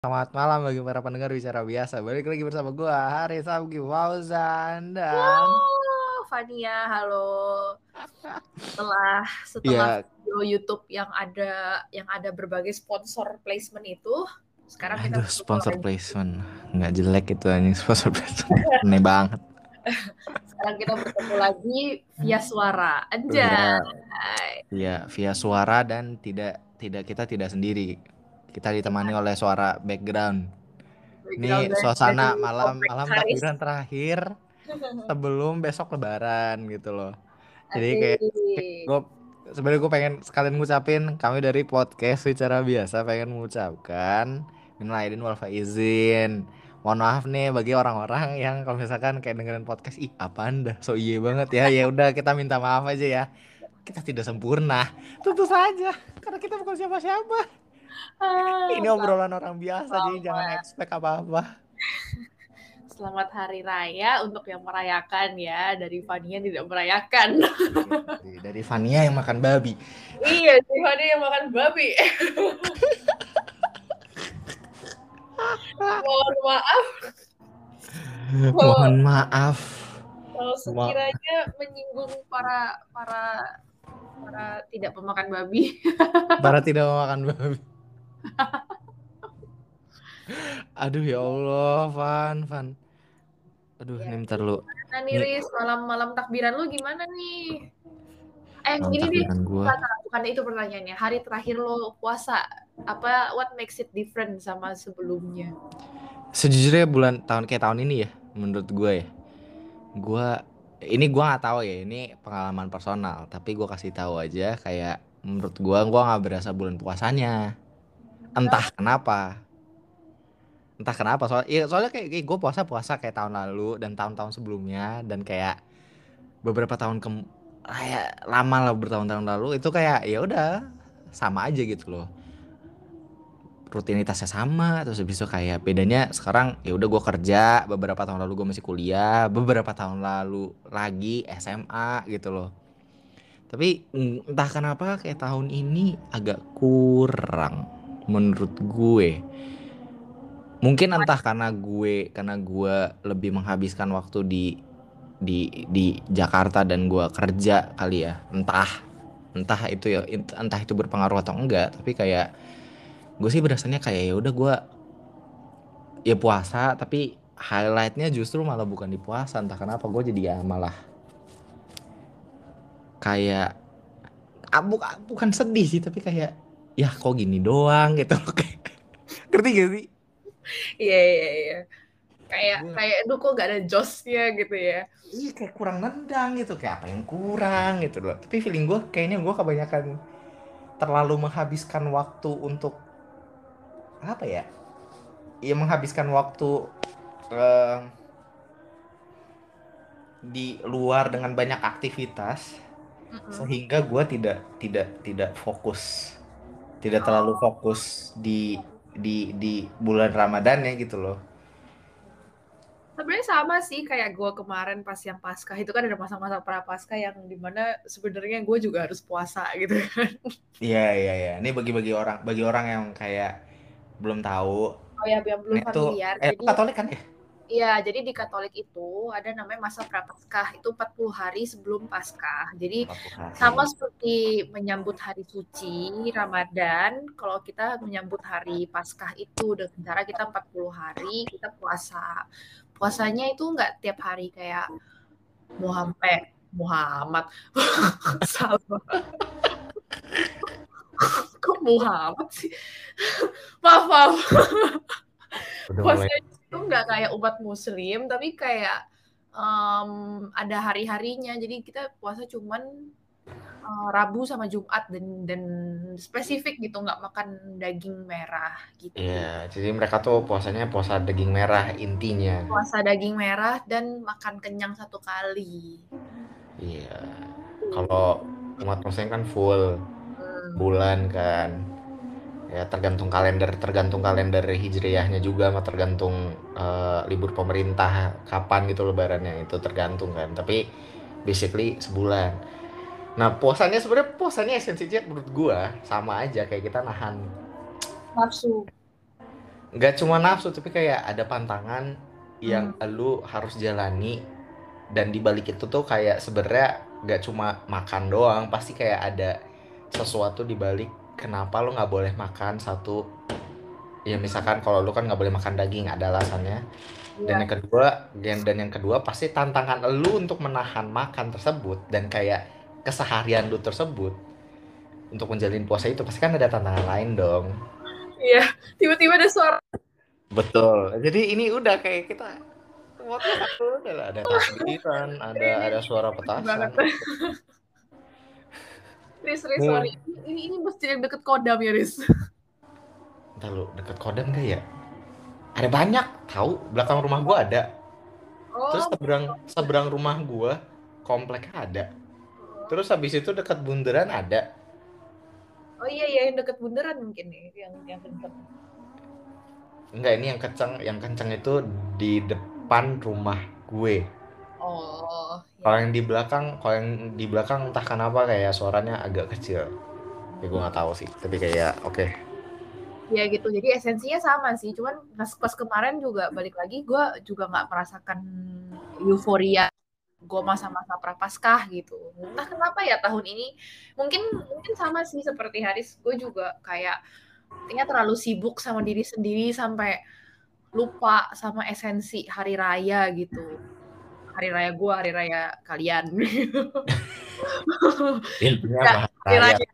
Selamat malam bagi para pendengar bicara biasa. Balik lagi bersama gua Haris Abgi Fauzan dan Halo, Fania, halo. Setelah setelah ya video YouTube yang ada yang ada berbagai sponsor placement itu, sekarang kita aduh bertemu sponsor lagi. placement nggak jelek itu anjing sponsor placement aneh banget. Sekarang kita bertemu lagi via suara. Via Anjay. via via suara dan tidak tidak kita tidak sendiri. Kita ditemani oleh suara background. Ini Background dari- suasana dari malam malam takbiran terakhir sebelum besok lebaran gitu loh. Jadi kayak gue sebenarnya gue pengen sekalian ngucapin kami dari podcast secara biasa pengen mengucapkan minal aidin wal faizin mohon maaf nih bagi orang-orang yang kalau misalkan kayak dengerin podcast ih apa anda so iya banget ya. Ya udah kita minta maaf aja ya. Kita tidak sempurna. Tentu saja karena kita bukan siapa-siapa ini obrolan orang biasa jadi jangan expect apa-apa Selamat Hari Raya untuk yang merayakan ya. Dari Fania tidak merayakan. dari, dari Fania yang makan babi iya, si Fania yang makan babi. Mohon maaf mohon maaf kalau sekiranya menyinggung para para para tidak pemakan babi. para tidak memakan babi aduh ya Allah Van Van aduh Ya. ini bentar lu Nah, nih Riz, malam-malam takbiran lu gimana nih? Eh, Malam gini deh, takbiran gua bukan, bukan itu pertanyaannya. Hari terakhir lo puasa, apa what makes it different sama sebelumnya? sejujurnya bulan tahun kayak tahun ini ya menurut gue ya gue ini gue nggak tahu ya ini pengalaman personal tapi gue kasih tahu aja kayak menurut gue gue nggak berasa bulan puasanya entah kenapa. Entah kenapa soal iya, soalnya kayak, gue puasa puasa kayak tahun lalu dan tahun-tahun sebelumnya dan kayak beberapa tahun ke kayak lama lah bertahun-tahun lalu itu kayak ya udah sama aja gitu loh. Rutinitasnya sama terus habis itu kayak bedanya sekarang ya udah gue kerja beberapa tahun lalu gue masih kuliah beberapa tahun lalu lagi SMA gitu loh. Tapi entah kenapa kayak tahun ini agak kurang menurut gue. Mungkin entah karena gue karena gue lebih menghabiskan waktu di di di Jakarta dan gue kerja kali ya. Entah entah itu ya entah itu berpengaruh atau enggak tapi kayak gue sih berasanya kayak ya udah gue ya puasa tapi highlightnya justru malah bukan di puasa. Entah kenapa gue jadi ya malah kayak ah, bu- ah, bukan sedih sih tapi kayak ya kok gini doang gitu. Ngerti gak sih? Iya, iya, iya. Kayak, Gua- kayak, aduh kok gak ada josnya gitu ya. iya kayak kurang nendang gitu. Kayak apa yang kurang gitu loh. Tapi feeling gue kayaknya gue kebanyakan terlalu menghabiskan waktu untuk apa ya? Ya menghabiskan waktu eh, di luar dengan banyak aktivitas Mm-mm. sehingga gue tidak tidak tidak fokus tidak terlalu fokus di di di bulan Ramadan ya gitu loh Sebenarnya sama sih kayak gue kemarin pas yang Paskah itu kan ada masa-masa pra Paskah yang di mana sebenarnya gue juga harus puasa gitu kan. Iya iya iya. Ini bagi-bagi orang bagi orang yang kayak belum tahu. Oh ya, yang belum tuh familiar. eh Jadi Katolik kan ya? Iya, jadi di Katolik itu ada namanya masa prapaskah, itu 40 hari sebelum Paskah. Jadi 40 hari. sama seperti menyambut hari suci Ramadan, kalau kita menyambut hari Paskah itu dengan cara kita 40 hari kita puasa. Puasanya itu nggak tiap hari kayak Muhammad Muhammad salah kok Muhammad sih maaf maaf puasanya itu nggak kayak umat muslim tapi kayak em, ada hari-harinya jadi kita puasa cuman eh, Rabu sama Jumat dan dan spesifik gitu nggak makan daging merah gitu Iya, jadi mereka tuh puasanya puasa daging merah intinya. puasa daging merah dan makan kenyang satu kali Iya. Kalau umat muslim kan full Hmm, bulan kan. Ya tergantung kalender, tergantung kalender hijriyahnya juga sama tergantung eh, libur pemerintah kapan gitu lebarannya itu tergantung kan. Tapi basically sebulan. Nah, puasanya sebenarnya puasanya esensinya menurut gua sama aja kayak kita nahan nafsu nggak cuma nafsu tapi kayak ada pantangan yang Hmm. lu harus jalani dan di balik itu tuh kayak sebenarnya nggak cuma makan doang pasti kayak ada sesuatu di balik kenapa lu nggak boleh makan satu? Ya misalkan kalau lu kan nggak boleh makan daging ada alasannya. Dan Iya. yang kedua dan, dan yang kedua pasti tantangan lu untuk menahan makan tersebut dan kayak keseharian lu tersebut untuk menjalin puasa itu pasti kan ada tantangan lain dong. Iya. Tiba-tiba ada suara. Betul. Jadi ini udah kayak kita ada takbiran ada ada suara petasan. Riz, Riz, sorry. Ini ini masjid yang deket Kodam ya, Riz. Entar lu deket kodam gak ya? Ada banyak tahu. Belakang rumah gua ada. Oh, terus seberang seberang rumah gua komplek ada. Terus habis itu dekat bundaran ada. Oh iya iya yang deket bundaran mungkin nih, yang yang kenceng. enggak ini yang kencang yang kencang itu di depan rumah gue Oh, kalau ya. yang di belakang kalau yang di belakang entah kenapa kayak suaranya agak kecil ya gue nggak tahu sih tapi kayak oke ya gitu. Jadi esensinya sama sih. Cuman pas, pas kemarin juga balik lagi, gue juga nggak merasakan euforia gue masa-masa prapaskah gitu. Entah kenapa ya tahun ini mungkin mungkin sama sih seperti Haris. Gue juga kayak intinya terlalu sibuk sama diri sendiri sampai lupa sama esensi hari raya gitu. Hari raya gue, hari raya kalian. intinya Ya, bahas hari raya.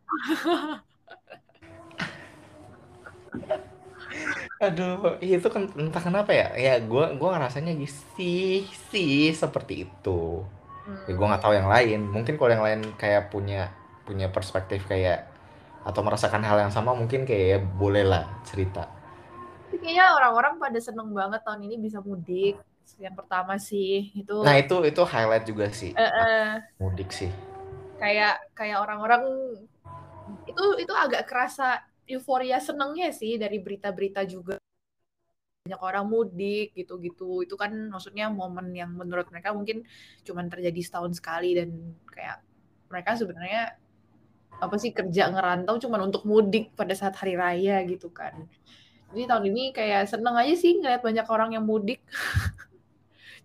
aduh itu kan entah kenapa ya ya gue gue ngerasanya sih sih seperti itu ya, gue nggak tahu yang lain mungkin kalau yang lain kayak punya punya perspektif kayak atau merasakan hal yang sama mungkin kayak boleh lah cerita kayaknya orang-orang pada seneng banget tahun ini bisa mudik. Yang pertama sih itu nah itu itu highlight juga sih. Eh, eh, mudik sih. Kayak kayak orang-orang itu itu agak kerasa euforia senengnya sih dari berita-berita juga. Banyak orang mudik gitu-gitu. Itu kan maksudnya momen yang menurut mereka mungkin cuman terjadi setahun sekali dan kayak mereka sebenarnya apa sih kerja ngerantau cuman untuk mudik pada saat hari raya gitu kan. Jadi tahun ini kayak seneng aja sih ngeliat banyak orang yang mudik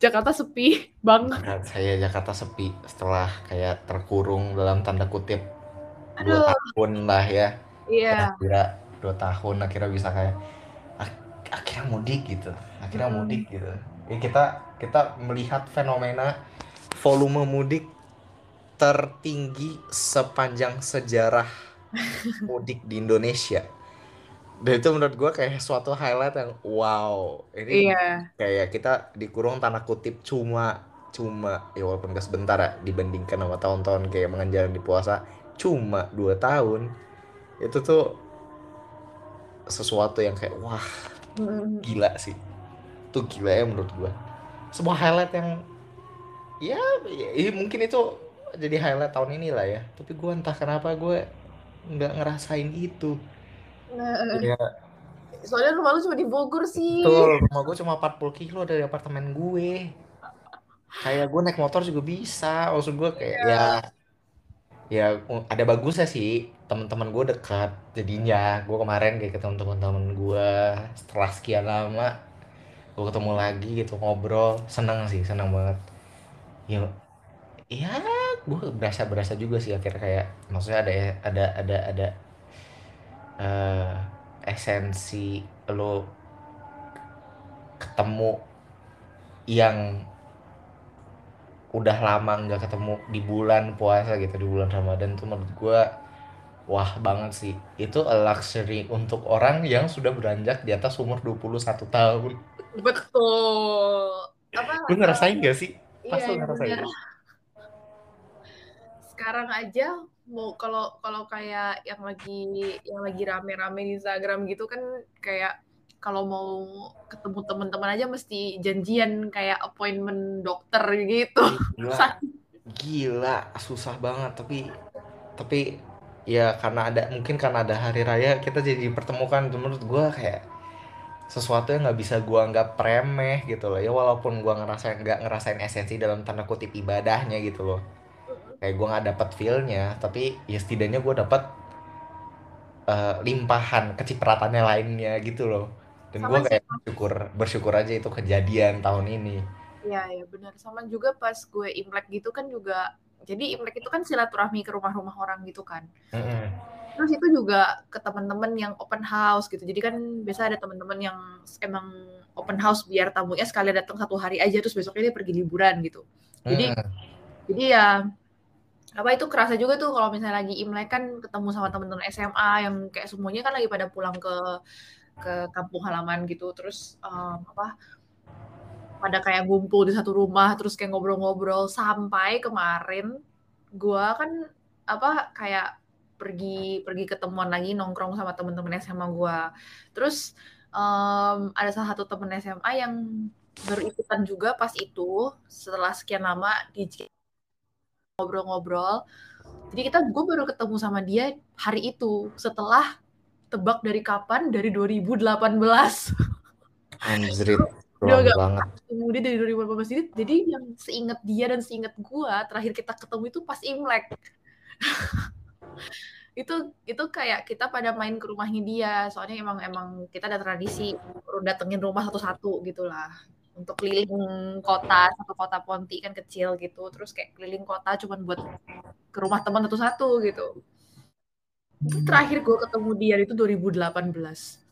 Jakarta sepi banget. Berat, saya Jakarta sepi setelah kayak terkurung dalam tanda kutip dua Aduh. tahun lah ya. Iya. Kira dua tahun akhirnya bisa kayak ak- akhirnya mudik gitu. Akhirnya Hmm. mudik gitu. Ya, kita kita melihat fenomena volume mudik tertinggi sepanjang sejarah mudik di Indonesia dan itu menurut gue kayak suatu highlight yang wow. Ini iya. kayak kita dikurung tanda kutip cuma cuma ya walaupun gak sebentar ya dibandingkan sama tahun-tahun kayak menjalani puasa cuma dua tahun itu tuh sesuatu yang kayak wah gila sih. Itu gila ya menurut gua. Sebuah highlight yang ya, ya, ya mungkin itu jadi highlight tahun ini lah ya. Tapi gua entah kenapa gue nggak ngerasain itu Nah, ya soalnya rumah lu cuma di Bogor sih. betul rumah gue cuma 40 kilo dari apartemen gue. Kayak gue naik motor juga bisa. Maksud gue kayak ya ya uh, ada bagusnya sih. Teman-teman gue dekat jadinya. Gue kemarin kayak ketemu teman-teman gue setelah sekian lama gue ketemu lagi gitu ngobrol. Seneng sih seneng banget. Ya ya gue berasa berasa juga sih akhirnya kayak maksudnya ada ada ada ada eh, esensi lo ketemu yang udah lama nggak ketemu di bulan puasa gitu di bulan Ramadan tuh menurut gue wah banget sih itu a luxury untuk orang yang sudah beranjak di atas umur 21 tahun Betul. Apa? lu ngerasain gak sih pas Iya, lu iya, ngerasain bener. Sekarang aja mau kalau kalau kayak yang lagi yang lagi rame-rame di Instagram gitu kan kayak kalau mau ketemu teman-teman aja mesti janjian kayak appointment dokter gitu. gila. Gila susah banget. Tapi tapi ya karena ada mungkin karena ada hari raya kita jadi dipertemukan. Menurut gue kayak sesuatu yang nggak bisa gua anggap remeh gitu loh. Ya walaupun gua ngerasain nggak ngerasain esensi dalam tanda kutip ibadahnya gitu loh kayak gua nggak dapet feelnya tapi ya setidaknya gua dapet eh, limpahan kecipratannya lainnya gitu loh dan gue Sama kayak bersyukur bersyukur aja itu kejadian tahun ini Iya, ya benar. Sama juga pas gue Imlek gitu kan juga jadi Imlek itu kan silaturahmi ke rumah-rumah orang gitu kan. Mm-mm. Terus itu juga ke teman-teman yang open house gitu. Jadi kan biasa ada teman-teman yang emang open house biar tamunya sekali datang satu hari aja terus besoknya dia pergi liburan gitu. Jadi Mm-mm. jadi ya apa itu kerasa juga tuh kalau misalnya lagi Imlek kan ketemu sama teman-teman SMA yang kayak semuanya kan lagi pada pulang ke ke kampung halaman gitu. Terus em, apa pada kayak ngumpul di satu rumah terus kayak ngobrol-ngobrol sampai kemarin gua kan apa kayak pergi pergi ketemuan lagi nongkrong sama temen-temen SMA gua terus em, ada salah satu temen SMA yang baru ikutan juga pas itu setelah sekian lama di ngobrol-ngobrol. Jadi kita gue baru ketemu sama dia hari itu setelah tebak dari kapan? Dari 2018 Anjrit, Udah lama agak banget. ketemu dia dari 2018 ini jadi yang seingat dia dan seingat gua terakhir kita ketemu itu pas Imlek. Itu itu kayak kita pada main ke rumahnya dia. Soalnya emang emang kita ada tradisi datengin rumah satu-satu gitulah untuk keliling kota satu kota Ponti kan kecil gitu terus kayak keliling kota cuman buat ke rumah teman satu-satu gitu itu terakhir gue ketemu dia itu 2018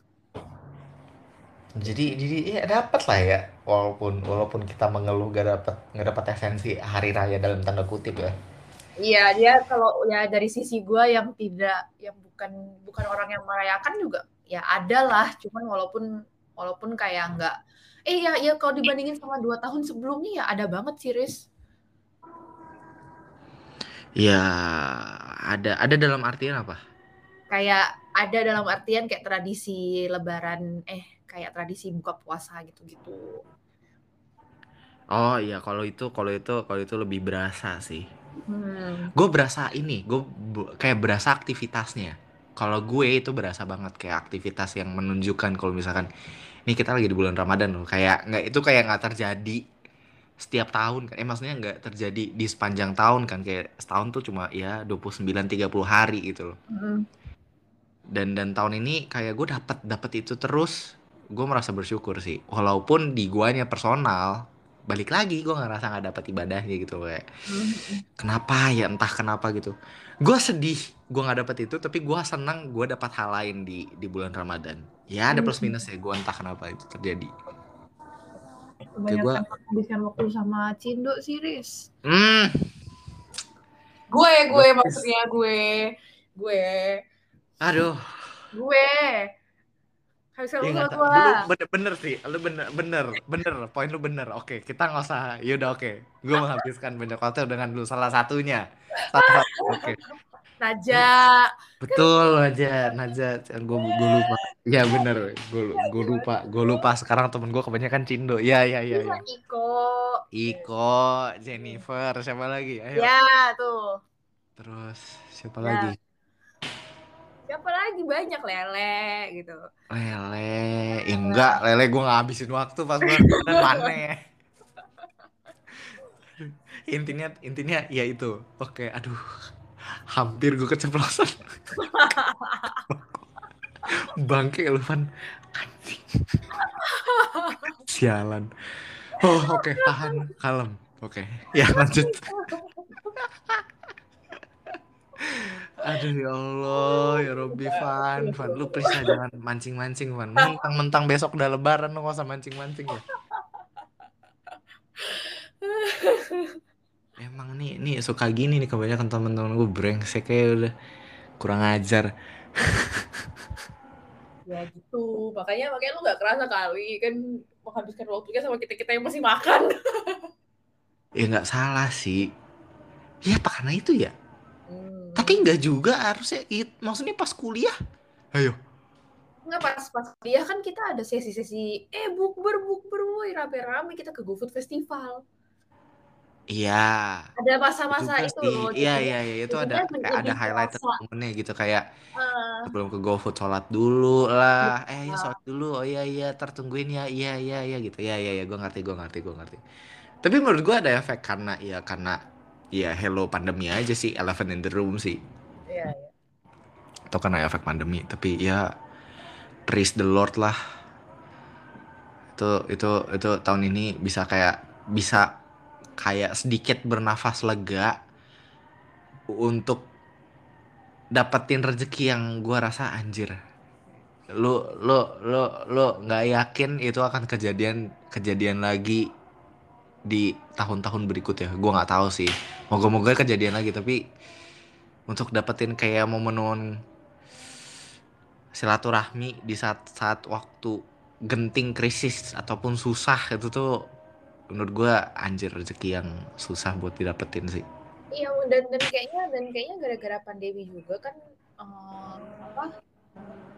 Jadi jadi ya dapat lah ya walaupun walaupun kita mengeluh gak dapat nggak dapat esensi hari raya dalam tanda kutip ya. Iya, dia kalau ya dari sisi gue yang tidak, yang bukan bukan orang yang merayakan juga ya ada lah, cuman walaupun walaupun kayak nggak, eh ya ya kalau dibandingin sama dua tahun sebelumnya ya ada banget sih Riz. Ya ada ada dalam artian apa? Kayak ada dalam artian kayak tradisi Lebaran, eh kayak tradisi buka puasa gitu-gitu. Oh iya kalau itu kalau itu kalau itu lebih berasa sih. Hmm. Gue berasa ini, gue kayak berasa aktivitasnya. Kalau gue itu berasa banget kayak aktivitas yang menunjukkan kalau misalkan ini kita lagi di bulan Ramadan loh. Kayak nggak itu kayak nggak terjadi setiap tahun kan. Eh maksudnya nggak terjadi di sepanjang tahun kan kayak setahun tuh cuma ya 29 30 hari gitu loh. Hmm. Dan dan tahun ini kayak gue dapat dapat itu terus. Gue merasa bersyukur sih. Walaupun di guanya personal balik lagi gue ngerasa nggak dapat ibadahnya gitu kayak Hmm. kenapa ya entah kenapa gitu gue sedih gue nggak dapat itu tapi gue senang gue dapat hal lain di di bulan Ramadan. Ya ada plus minus ya gue entah kenapa itu terjadi. Kebanyakan gua- menghabiskan waktu sama Cindo sih Riz. hmm. Gue, gue maksudnya gue, gue, aduh. Gue. Habiskan ya waktu gue. lu bener, bener sih. Lu bener bener bener. Poin lu bener. Oke kita nggak usah yaudah oke. Gue menghabiskan banyak waktu dengan lu salah satunya. Salah satu oke. Naja. betul aja Najat gue gue lupa. Ya bener. Gue gue lupa. Gue lupa. Sekarang temen gue kebanyakan Cindo. Ya ya ya ya Iko. Iko Jennifer siapa lagi? Ayo. Ya, tuh. terus siapa Ya. lagi Siapa lagi? Banyak lele gitu. Lele. Eh, enggak Lele gue ngabisin waktu pas gue mana ya intinya intinya ya itu. Oke aduh. Hampir gue keceplosan. Bangke lu Van anjing. Sialan. Oh oke tahan. Kalem. Oke. Ya lanjut Aduh ya Allah ya Robby Van Van lu please lah jangan mancing-mancing Van mentang-mentang besok udah lebaran lu gak usah mancing-mancing ya Emang nih nih suka gini nih kebanyakan teman-teman gue brengsek kayak udah kurang ajar Ya gitu. Makanya makanya lu gak kerasa kali kan menghabiskan waktunya sama kita-kita yang masih makan. ya nggak salah sih ya apa karena itu ya. Tapi nggak juga harusnya it, maksudnya pas kuliah. Ayo. Nggak pas pas dia kan kita ada sesi-sesi eh bukber bukber woi rame-rame kita ke GoFood Festival. iya. Ada masa-masa itu sih. loh. iya iya iya. Itu ada kayak ada highlight momennya gitu kayak eh, sebelum ke GoFood sholat dulu lah. Eh ya Iya. sholat dulu. Oh iya iya tertungguin ya. Iya iya iya gitu. Ya iya iya. Gue ngerti gue ngerti gue ngerti. Tapi menurut gue ada efek karena ya karena ya hello pandemi aja sih. Elephant in the room sih. Iya, iya. atau karena efek pandemi. Tapi ya praise the Lord lah. Itu itu itu tahun ini bisa kayak bisa kayak sedikit bernafas lega untuk dapetin rezeki yang gua rasa anjir. Lu lu lu lu nggak yakin itu akan kejadian kejadian lagi di tahun-tahun berikutnya. Gua nggak tahu sih. Moga-moga kejadian lagi tapi untuk dapetin kayak momen-momen silaturahmi di saat-saat waktu genting krisis ataupun susah itu tuh menurut gua anjir rezeki yang susah buat didapetin sih. Iya dan dan kayaknya dan kayaknya gara-gara pandemi juga kan eh, apa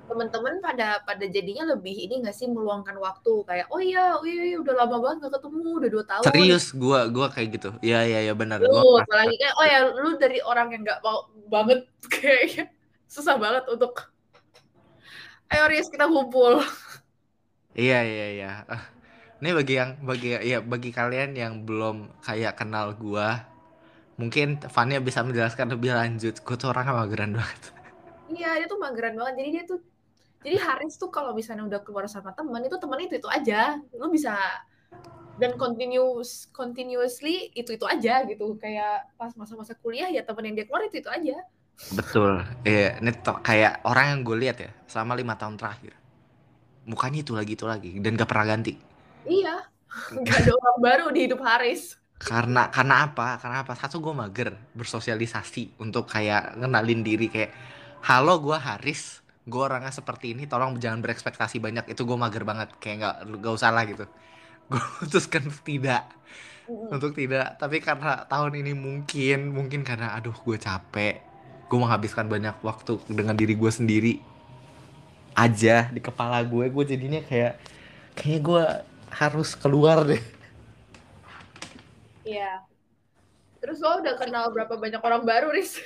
teman-teman pada pada jadinya lebih ini nggak sih meluangkan waktu? Kayak oh iya oh iya, iya, udah lama banget gak ketemu udah dua tahun. Serius? Gua gua kayak gitu? Iya iya iya benar. Lu gua apalagi kayak oh ya lu dari orang yang nggak mau banget kayaknya susah banget untuk ayo Riz kita kumpul. Iya iya iya. Ah, Ini bagi yang bagi ya bagi kalian yang belum kayak kenal gua, mungkin Fania bisa menjelaskan lebih lanjut. Gue tuh orangnya mageran banget. iya dia tuh mageran banget. Jadi dia tuh jadi Haris tuh kalau misalnya udah keluar sama teman itu teman itu itu aja lu bisa dan continuous continuously itu itu aja gitu kayak pas masa-masa kuliah ya temen yang dia keluar itu itu aja Betul. Iya, ini to- kayak orang yang gue lihat ya selama lima tahun terakhir. Mukanya itu lagi itu lagi dan gak pernah ganti. iya nggak ada orang baru di hidup Haris Karena karena apa? Karena apa? Satu gue mager bersosialisasi untuk kayak ngenalin diri kayak halo gue Haris. Gue orangnya seperti ini, tolong jangan berekspektasi banyak. Itu gue mager banget, kayak nggak gak usah lah gitu. Gue putuskan untuk tidak. untuk tidak. Tapi karena tahun ini mungkin mungkin karena aduh gue capek. Gue menghabiskan banyak waktu dengan diri gue sendiri aja di kepala gue gue jadinya kayak kayaknya gue harus keluar deh. Iya. Terus lo udah kenal berapa banyak orang baru Riz?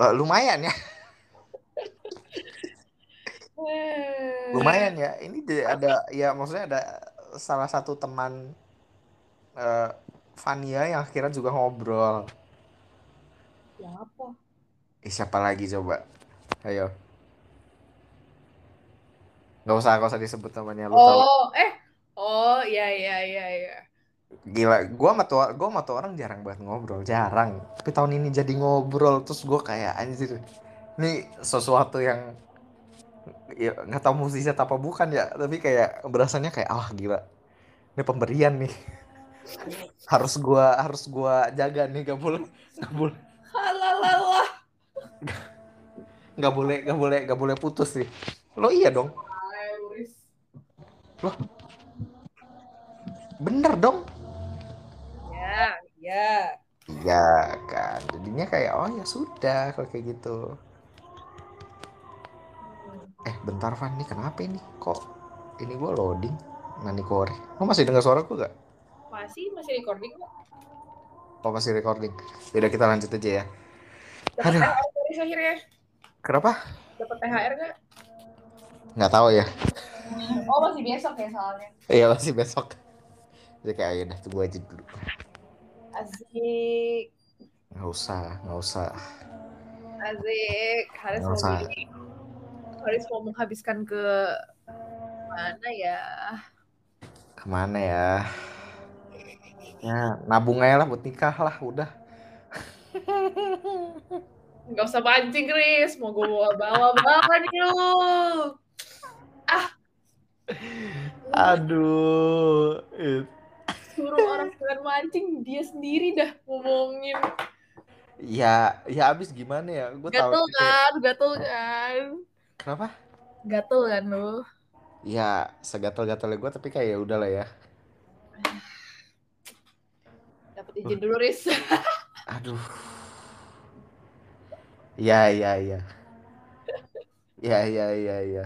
Lah, lumayan ya lumayan ya. Ini ada ya maksudnya ada salah satu teman eh, Fania yang akhirnya juga ngobrol. Siapa? Eh, siapa lagi coba? Ayo. Nggak usah nggak usah disebut namanya lu tahu. Oh eh. Oh iya iya iya iya. Gila, gua sama tuh gua sama tuh orang jarang banget ngobrol, jarang. Tapi tahun ini jadi ngobrol terus gua kayak anjir. Ini sesuatu yang ya nggak tahu musisi apa bukan ya, tapi kayak berasanya kayak ah gila. Ini pemberian nih. harus gua harus gua jaga nih, gak boleh gak boleh Halalah. gak boleh gak boleh gak boleh putus nih. Lo iya dong. Riz. Bener dong. Ya, ya. Iya kan. Jadinya kayak oh ya sudah kalau kayak gitu. Eh bentar Van, ini kenapa ini? Kok ini gua loading? Nani Kore. Lo masih dengar suara gua gak? Masih masih recording kok. Oh masih recording. Yaudah kita lanjut aja ya. Dapat Aduh. THR dari akhirnya. Kenapa? Dapat THR nggak? Nggak tahu ya. Oh masih besok ya soalnya. Iya masih besok. Jadi kayak ya udah tunggu aja dulu. Asik, Nggak usah, nggak usah. asik. Haris Nggak usah. bikin- Haris mau menghabiskan ke mana ya? Ke mana ya? Ya nabung aja lah buat nikah lah udah. Nggak usah mancing, Chris. Mau gue bawa bawa bawa nih lu. Aduh. it- Suruh orang jangan mancing, dia sendiri dah ngomongin. Ya, ya abis gimana ya? Gue tahu. Gatel kan, gatel kan. Kenapa? Gatel kan lu. Ya segatel-gatelnya gue tapi kayak ya udahlah ya. Dapat izin dulu, Riz. Aduh. Ya ya ya. Ya ya ya ya.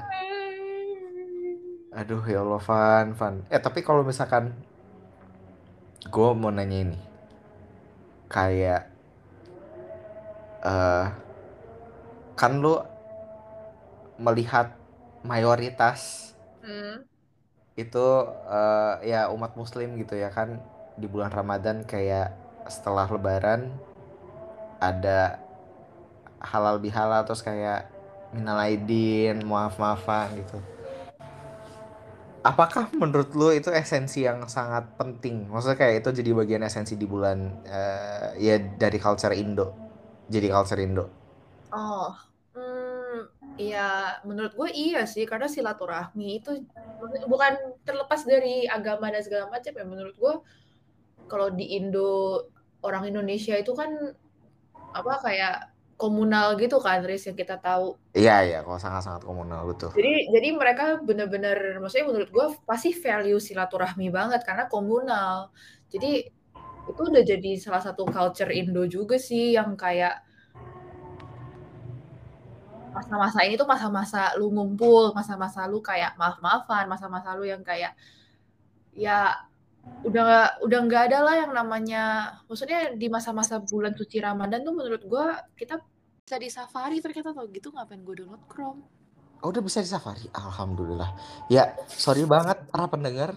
Aduh ya Allah Van Van. Eh tapi kalau misalkan gue mau nanya ini, kayak eh kan lu melihat mayoritas Hmm. itu eh, ya umat muslim gitu ya kan di bulan Ramadan kayak setelah lebaran ada halal bihalal terus kayak minal aidin maaf maafan gitu apakah menurut lu itu esensi yang sangat penting? Maksudnya kayak itu jadi bagian esensi di bulan eh, ya dari culture Indo. Jadi culture Indo. Oh, mmm, ya menurut gue iya sih karena silaturahmi itu bukan terlepas dari agama dan segala macam ya menurut gue kalau di Indo orang Indonesia itu kan apa kayak komunal gitu kan Riz yang kita tahu. Iya iya, kalau sangat-sangat komunal betul. Jadi jadi mereka bener-bener maksudnya menurut gue pasti value silaturahmi banget karena komunal. Jadi itu udah jadi salah satu culture Indo juga sih yang kayak masa-masa ini tuh masa-masa lu ngumpul, masa-masa lu kayak maaf-maafan, masa-masa lu yang kayak ya udah udah nggak ada lah yang namanya maksudnya di masa-masa bulan suci Ramadan tuh menurut gue kita bisa di Safari ternyata tau gitu ngapain gue download Chrome. Oh, udah bisa di Safari. Alhamdulillah. Ya, sorry banget para pendengar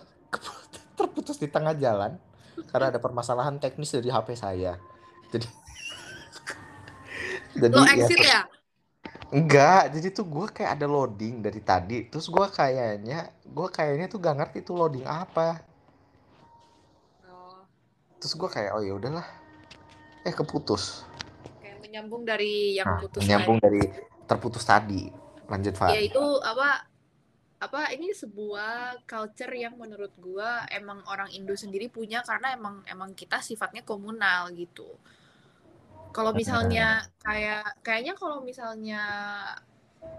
terputus di tengah jalan karena ada permasalahan teknis dari HP saya. Jadi Jadi Lo exit ya? Enggak, jadi tuh gue kayak ada loading dari tadi. Terus gue kayaknya, gue kayaknya tuh gak ngerti tuh loading apa. Oh. Terus gue kayak, oh ya udahlah. Eh keputus. Kayak menyambung dari yang nah, putus. Menyambung tadi. dari terputus tadi. Lanjut Pak. Ya itu apa? Apa ini sebuah culture yang menurut gue emang orang Indo sendiri punya karena emang emang kita sifatnya komunal gitu. Kalau misalnya kayak kayaknya kalau misalnya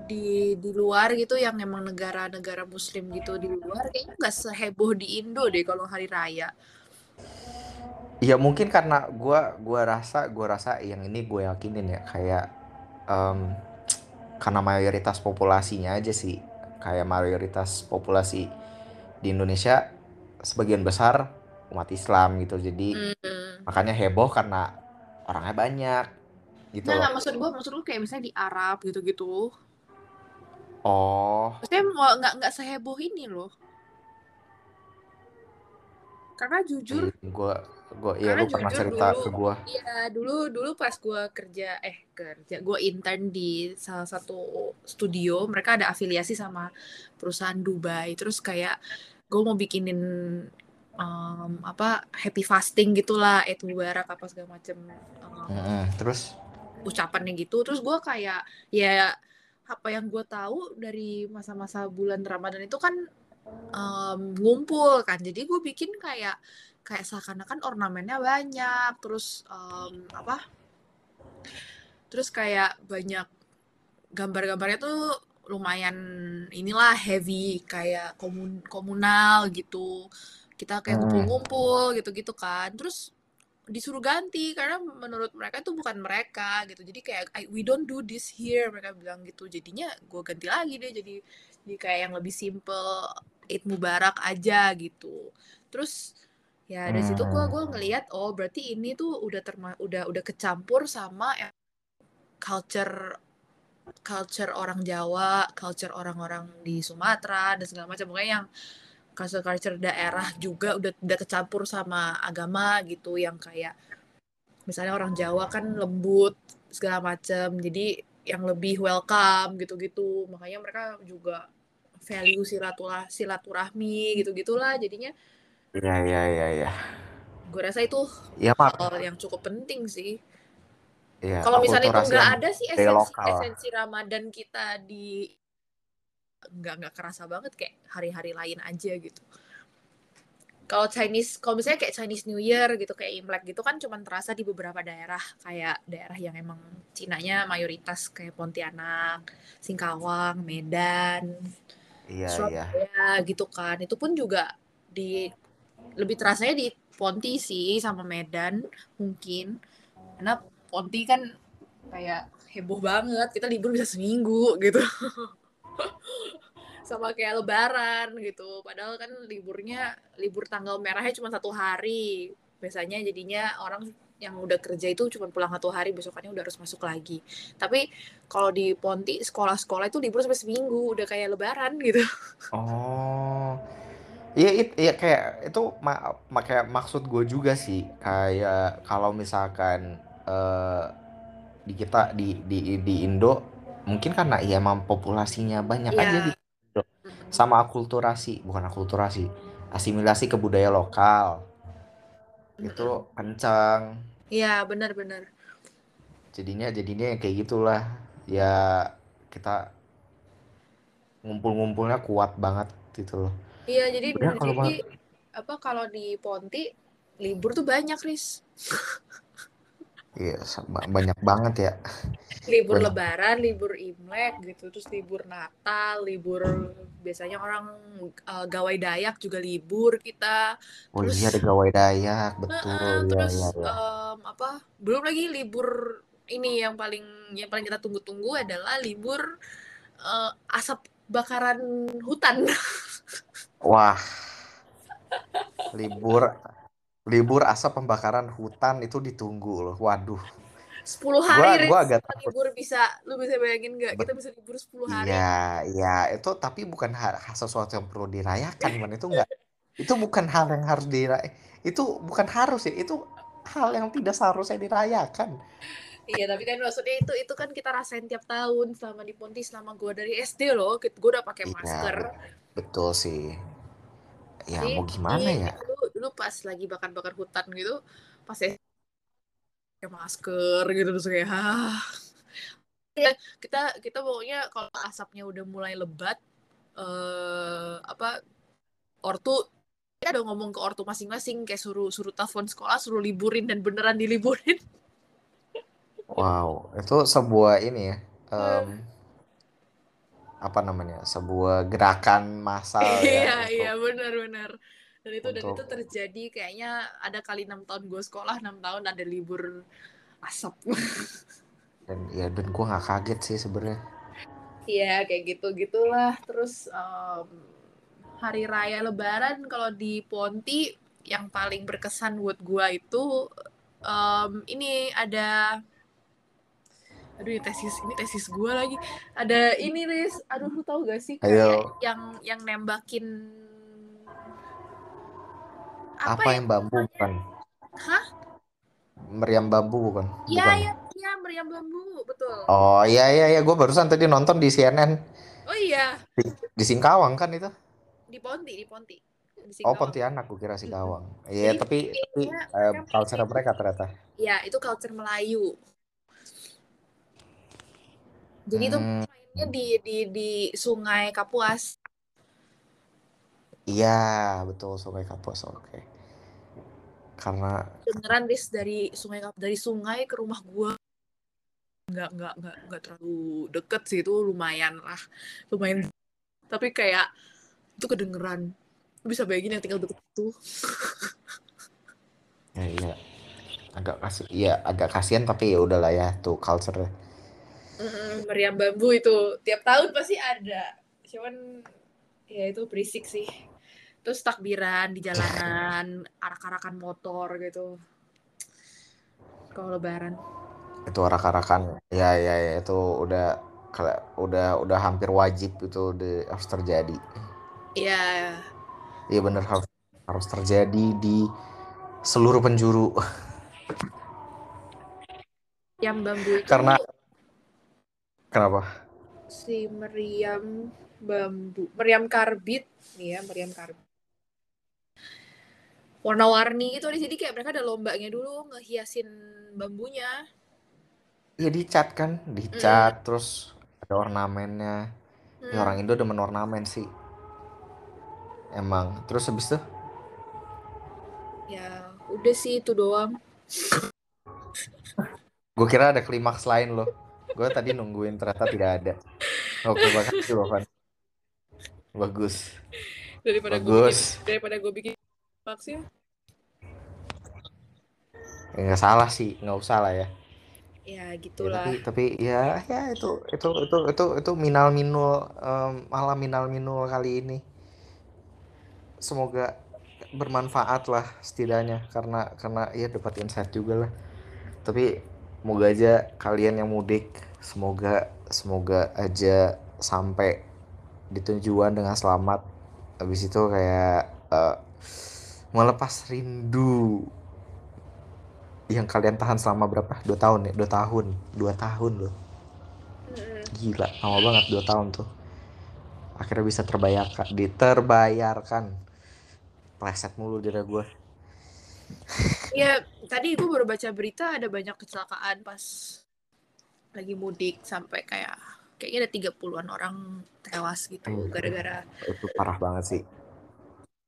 di di luar gitu yang emang negara-negara muslim gitu di luar kayaknya nggak seheboh di Indo deh kalau hari raya. Ya mungkin karena gue gua rasa gua rasa yang ini gue yakinin ya kayak um, karena mayoritas populasinya aja sih kayak mayoritas populasi di Indonesia sebagian besar umat Islam gitu jadi mm. makanya heboh karena orangnya banyak gitu nah, nah maksud gue maksud lu kayak misalnya di Arab gitu-gitu. Oh. Maksudnya nggak nggak seheboh ini loh. Karena jujur gue gue iya lu pernah cerita dulu, ke gue iya dulu dulu pas gue kerja eh kerja gue intern di salah satu studio mereka ada afiliasi sama perusahaan Dubai. Terus kayak gue mau bikinin um, apa happy fasting gitulah itu mubarak apa segala macem. Um, hmm, terus? ucapannya gitu terus gue kayak ya apa yang gue tahu dari masa-masa bulan Ramadan itu kan um, ngumpul kan. Jadi gue bikin kayak kayak seakan-akan ornamennya banyak terus um, apa terus kayak banyak gambar-gambarnya tuh lumayan inilah heavy kayak komun komunal gitu kita kayak hmm. ngumpul-ngumpul gitu-gitu kan. Terus disuruh ganti karena menurut mereka itu bukan mereka gitu. Jadi kayak we don't do this here mereka bilang gitu. Jadinya gue ganti lagi deh jadi jadi kayak yang lebih simple Eid Mubarak aja gitu. Terus ya dari situ gue gue ngelihat oh berarti ini tuh udah terma udah udah kecampur sama culture culture orang Jawa culture orang-orang di Sumatera dan segala macam. Pokoknya yang culture-culture daerah juga udah udah kecampur sama agama gitu yang kayak misalnya orang Jawa kan lembut segala macam jadi yang lebih welcome gitu-gitu. Makanya mereka juga value silaturah silaturahmi gitu gitulah jadinya. Iya iya iya ya. gue rasa itu ya, hal yang cukup penting sih. Ya, kalau misalnya itu nggak ada sih esensi, esensi Ramadan kita di nggak nggak kerasa banget kayak hari-hari lain aja gitu. Kalau Chinese kalau misalnya kayak Chinese New Year gitu kayak Imlek gitu kan cuma terasa di beberapa daerah. Kayak daerah yang emang Cinanya mayoritas kayak Pontianak, Singkawang, Medan, iya, Surabaya iya. gitu kan. Itu pun juga di lebih terasanya di Ponti sih sama Medan mungkin. Karena Ponti kan kayak heboh banget. Kita libur bisa seminggu gitu sama kayak lebaran gitu. Padahal kan liburnya libur tanggal merahnya cuma satu hari. Biasanya jadinya orang yang udah kerja itu cuma pulang satu hari besokannya udah harus masuk lagi. Tapi kalau di Ponti sekolah-sekolah itu libur sampai seminggu udah kayak lebaran gitu. Oh. Iya, it, iya kayak itu ma ma kayak maksud gue juga sih. Kayak kalau misalkan uh, di kita di di di Indo mungkin karena ya emang populasinya banyak yeah. aja di sama akulturasi bukan akulturasi asimilasi ke budaya lokal. Itu kencang Iya, benar-benar. jadinya jadinya kayak gitulah. Ya kita ngumpul-ngumpulnya kuat banget gitu loh. Iya, jadi Udah, kalau jadi apa kalau di Ponti libur tuh banyak, Riz. iya banyak banget ya Libur Banyak. Lebaran, libur Imlek gitu, terus libur Natal, libur biasanya orang eh, gawai Dayak juga libur kita. oh Terus- iya ada gawai dayak betul ya terus ya ya em, apa? Belum lagi libur ini yang paling yang paling kita tunggu-tunggu adalah libur eh, asap bakaran hutan. wah libur libur asap pembakaran hutan itu ditunggu loh waduh 10 gua hari gua Riz, agak takut libur bisa lu bisa bayangin nggak kita bisa libur 10 hari Iya, iya, itu tapi bukan hal, sesuatu yang perlu dirayakan, man. Itu enggak. Itu bukan hal yang harus dirayakan. Itu bukan harus ya, itu hal yang tidak seharusnya dirayakan. iya tapi kan maksudnya itu itu kan kita rasain tiap tahun selama di Ponti selama gue dari SD loh gue udah pakai Iya, masker betul sih. Ya Jadi, mau gimana iya, ya? dulu dulu pas lagi bakar-bakar hutan gitu pas SD pakai masker gitu terus kayak ah Ya, kita kita pokoknya kalau asapnya udah mulai lebat eh apa ortu kita udah ngomong ke ortu masing-masing kayak suruh suruh telepon sekolah suruh liburin dan beneran diliburin Wow, itu sebuah ini ya. em, apa namanya? Sebuah gerakan massal iya ya iya untuk benar-benar dan itu dan itu terjadi kayaknya ada kali enam tahun gue sekolah enam tahun ada libur asap dan ya dan gua nggak kaget sih sebenarnya. Iya kayak gitu gitulah terus em, hari raya Lebaran kalau di Ponti yang paling berkesan buat gua itu em, ini ada aduh ini tesis ini tesis gua lagi ada ini Riz aduh lu tahu gak sih kayak Ayo. yang yang nembakin Apa, ya yang bambu bukan? Hah? Meriam bambu bukan? Iya Bukan. iya iya meriam bambu betul Oh iya iya iya, gue barusan tadi nonton di CNN oh iya di Singkawang kan itu. di Ponti di Ponti di Oh Singkawang. Pontianak gue kira Singkawang. Iya Jadi, tapi tapi eh, mereka culture mereka ternyata. Ya, itu culture Melayu. Jadi itu Hmm, mainnya di di di Sungai Kapuas. iya betul Sungai Kapuas oke. Karena Beneran Riz dari Sungai dari sungai ke rumah gua. Nggak nggak nggak nggak terlalu deket sih itu lumayan lah lumayan. Tapi kayak itu kedengeran. Lu bisa bayangin yang tinggal deket itu. Ya iya. Agak kasih iya agak kasihan tapi ya udahlah ya tuh culture Mm, meriam bambu itu. Tiap tahun pasti ada. Cuman ya itu berisik sih. Terus takbiran di jalanan arak-arakan motor gitu. Kalau lebaran. Itu arak-arakan. Ya ya ya itu udah udah udah hampir wajib itu de- harus terjadi. ya Iya bener harus harus terjadi di seluruh penjuru. Meriam bambu itu karena kenapa? si meriam bambu meriam karbit nih ya meriam karbit warna-warni itu di sini kayak mereka ada lombanya dulu ngehiasin bambunya Iya dicat kan, dicat terus ada ornamennya. Ya, Hmm. orang Indo demen ornamen sih. Emang. Terus habis itu ya udah sih itu doang gue kira ada klimaks lain loh. Gue tadi nungguin ternyata tidak ada. Oke, makasih Van. Bagus. daripada gue Bagus. bikin daripada gue bikin maksudnya Ya, nggak salah sih, nggak usah lah ya. ya Ya, gitulah tapi tapi ya ya itu itu itu itu itu minal minul em, malah minal minul kali ini. Semoga bermanfaat lah setidaknya karena karena ya dapat insight juga lah. Tapi semoga aja kalian yang mudik semoga semoga aja sampai di tujuan dengan selamat. Habis itu kayak eh, melepas rindu yang kalian tahan selama berapa? Dua tahun ya? Dua tahun. Dua tahun loh. Gila, lama banget dua tahun tuh. akhirnya bisa terbayarkan diterbayarkan pleset mulu diri gue Iya, tadi gue baru baca berita ada banyak kecelakaan pas lagi mudik sampai kayak kayaknya ada 30-an orang tewas gitu Hmm. gara-gara itu parah banget sih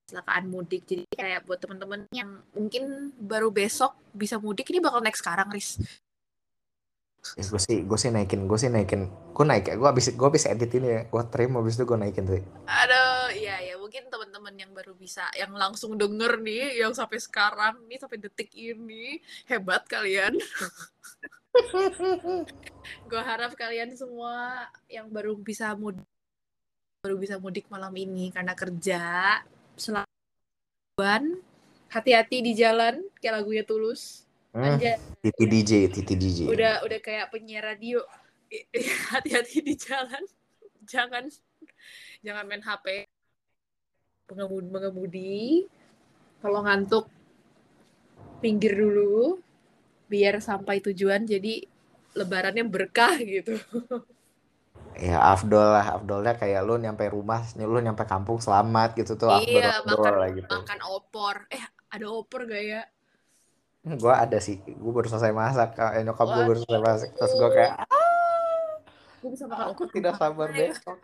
kecelakaan mudik. Jadi kayak buat temen-temen yang mungkin baru besok bisa mudik ini bakal naik sekarang, Riz. ya, gue sih gue sih naikin gue sih naikin gue naik ya gue abis gue abis edit ini ya gue trim abis itu gue naikin sih Aduh, iya ya mungkin teman-teman yang baru bisa, yang langsung denger nih, yang sampai sekarang nih, sampai detik ini, hebat kalian. Gue harap kalian semua yang baru bisa mudik, baru bisa mudik malam ini karena kerja, selamat, hati-hati di jalan, kayak lagunya Tulus. hmm. Anjay, titi DJ titi DJ udah udah kayak penyiar radio, hati-hati di jalan, jangan jangan main HP, pengemudi, mengemudi, kalau ngantuk pinggir dulu, biar sampai tujuan jadi lebarannya berkah gitu. ya afdol lah afdolnya kayak lu nyampe rumah lu nyampe kampung selamat gitu tuh afdol iya, afdol makan lah gitu. makan opor. Eh, ada opor gak ya? gue ada sih. Gue baru selesai masak eh, nyokap gue baru selesai masak. Terus gue kayak Gue bisa makan aku opor. tidak sabar besok.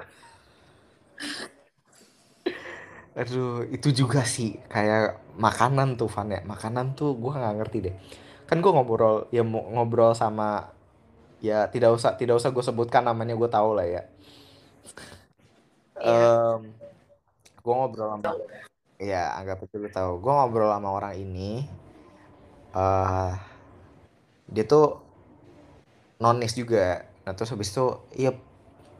Aduh itu juga sih. Kayak makanan tuh Van ya. Makanan tuh gue nggak ngerti deh kan gue ngobrol ya ngobrol sama ya tidak usah tidak usah gue sebutkan namanya gue tahu lah ya. Iya. gue ngobrol sama ya anggap itu lu tahu. Gue ngobrol sama orang ini eh dia tuh nonis juga. Nah terus habis itu iya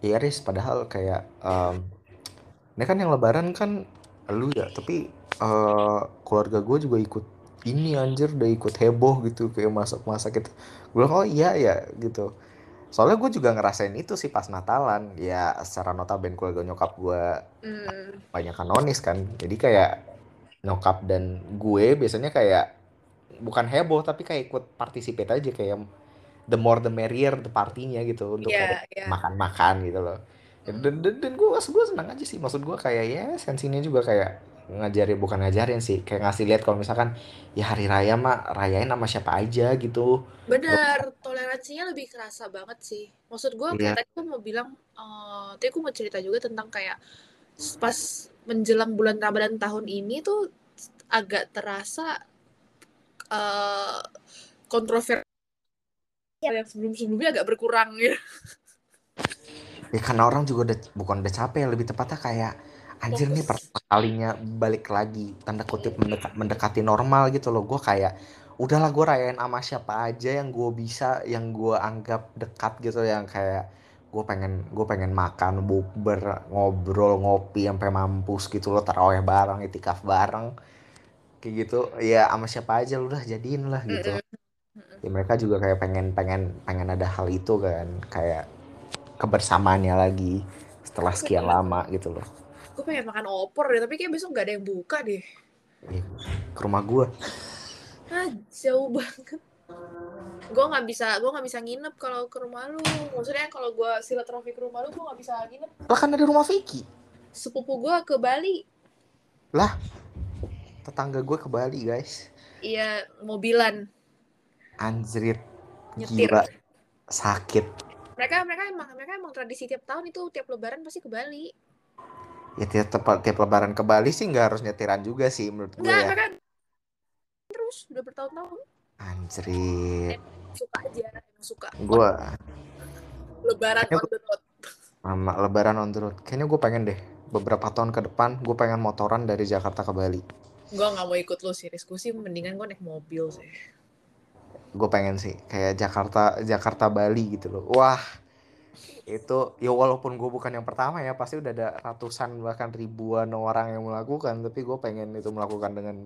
iya Riz padahal kayak em, ini kan yang lebaran kan lu ya tapi eh, keluarga gue juga ikut ini anjir udah ikut heboh gitu kayak masak-masak gitu. Gue bilang oh iya ya gitu. Soalnya gue juga ngerasain itu sih pas Natalan. Ya secara notabene keluarga nyokap gue Hmm, banyak nonis kan. Jadi kayak nyokap dan gue biasanya kayak bukan heboh tapi kayak ikut participate aja kayak the more the merrier the partinya gitu untuk Iya, kayak iya. makan-makan gitu loh. Dan dan, dan gue gue senang aja sih. Maksud gue kayak ya sensinya juga kayak ngajarin bukan ngajarin sih kayak ngasih lihat kalau misalkan ya hari raya mah rayain sama siapa aja gitu Bener, toleransinya lebih kerasa banget sih. Maksud gue Iya. kayak tadi gue mau bilang, eh tadi gue mau cerita juga tentang kayak pas menjelang bulan Ramadan tahun ini tuh agak terasa eh kontroversi yang sebelum-sebelumnya agak berkurang gitu. ya karena orang juga udah bukan udah capek lebih tepatnya kayak anjir nih pertama kalinya balik lagi tanda kutip mendeka- mendekati normal gitu loh. Gue kayak udahlah gue rayain sama siapa aja yang gue bisa yang gue anggap dekat gitu. Yang kayak gue pengen gue pengen makan bukber ngobrol ngopi sampai mampus gitu loh taraweh bareng itikaf bareng. Kayak gitu ya sama siapa aja lu udah jadiin lah gitu. Ya mereka juga kayak pengen pengen pengen ada hal itu kan kayak kebersamaannya lagi setelah sekian lama gitu loh Gue pengen makan opor deh, tapi kayak besok gak ada yang buka deh. Ya, ke rumah gue Ah, jauh banget. Gue nggak bisa, gue nggak bisa nginep kalau ke rumah lu. Maksudnya kalau gue silaturahmi ke rumah lu, gue nggak bisa nginep. lah kan ada rumah Vicky Sepupu gue ke Bali, tetangga gue ke Bali guys iya mobilan anjrit nyetir. gila sakit Mereka mereka emang mereka emang tradisi tiap tahun itu tiap Lebaran pasti ke Bali. Ya tiap, tiap, tiap lebaran ke Bali sih nggak harus nyetiran juga sih menurut gue ya mereka terus udah bertahun-tahun anjrit suka aja, suka. gue Lebaran Kayaknya on the road. sama lebaran on the road kayaknya gue pengen deh beberapa tahun ke depan gue pengen motoran dari Jakarta ke Bali Gue nggak mau ikut lu sih, Rizku sih mendingan gue naik mobil sih. gue pengen sih kayak Jakarta Jakarta Bali gitu loh wah itu ya walaupun gue bukan yang pertama ya pasti udah ada ratusan bahkan ribuan orang yang melakukan tapi gue pengen itu melakukan dengan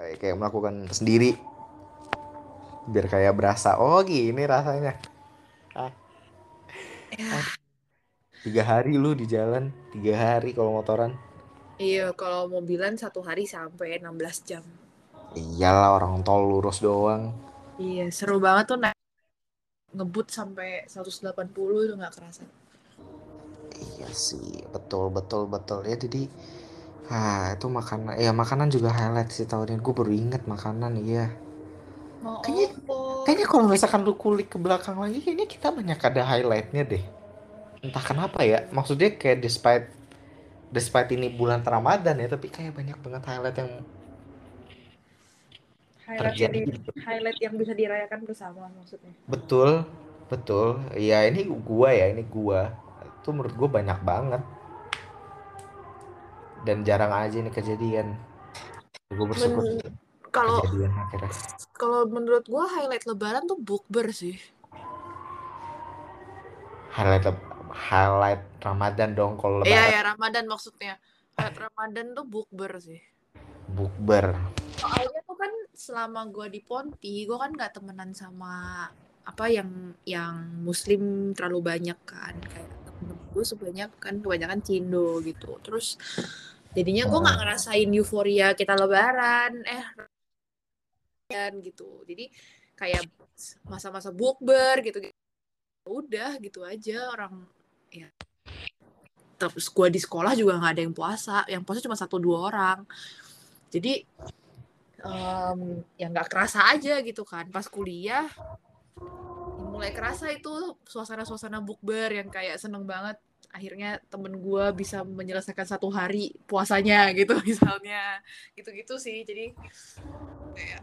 eh, kayak melakukan sendiri. Biar kayak berasa oh gini rasanya. Ah, Ya, tiga hari lu di jalan tiga hari kalau motoran. Iya, kalau mobilan satu hari sampai 16 jam. iyalah orang tol lurus doang. Iya, seru banget tuh ngebut sampai 180 itu nggak kerasa. Iya sih, betul betul betul. Ya jadi, ah itu makanan ya makanan juga highlight sih tahun ini. Gue baru inget makanan, iya. Mau Kayaknya opo? kayaknya kalau misalkan lu kulik ke belakang lagi, kayaknya kita banyak ada highlightnya deh. Entah kenapa ya, maksudnya kayak despite despite ini bulan Ramadan ya, tapi kayak banyak banget highlight yang Highlight yang, terjadi. di- highlight yang bisa dirayakan bersama maksudnya. Betul, betul. Ya ini gua ya, ini gua. Itu menurut gua banyak banget. Dan jarang aja ini kejadian. Gue bersyukur Men- kalau kejadian akhirnya. kalau menurut gua highlight lebaran tuh bukber sih. Highlight highlight Ramadan dong kalau Iya lebaran ya Ramadan maksudnya. Highlight Ramadan tuh bukber sih. bukber. Soalnya tuh selama gua di Ponti, gua kan nggak temenan sama apa yang yang muslim terlalu banyak kan. Kayak temen gue sebanyak kan kebanyakan Cindo gitu. Terus jadinya gue nggak ngerasain euforia kita lebaran eh dan gitu. Jadi kayak masa-masa bukber gitu, gitu. Udah gitu aja orang ya. Terus gue di sekolah juga nggak ada yang puasa. Yang puasa cuma satu dua orang. Jadi em, ya nggak kerasa aja gitu kan pas kuliah ya mulai kerasa itu suasana-suasana bukber yang kayak seneng banget akhirnya temen gue bisa menyelesaikan satu hari puasanya gitu misalnya gitu-gitu sih jadi kayak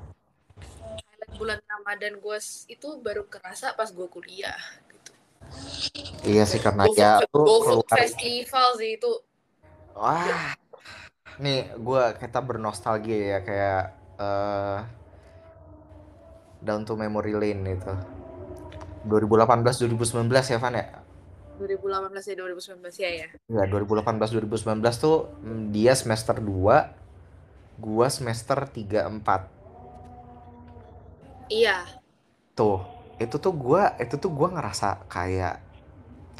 bulan Ramadan gue itu baru kerasa pas gue kuliah gitu. Iya sih karena ya keluar. festival sih itu Wah. Nih gua kita bernostalgia ya kayak eh down to memory lane itu. 2018 2019 ya Van ya? 2018 ya 2019 ya ya Iya, 2018 2019 tuh mm, dia semester 2, gua semester 3 4. iya Tuh, itu tuh gua itu tuh gua ngerasa kayak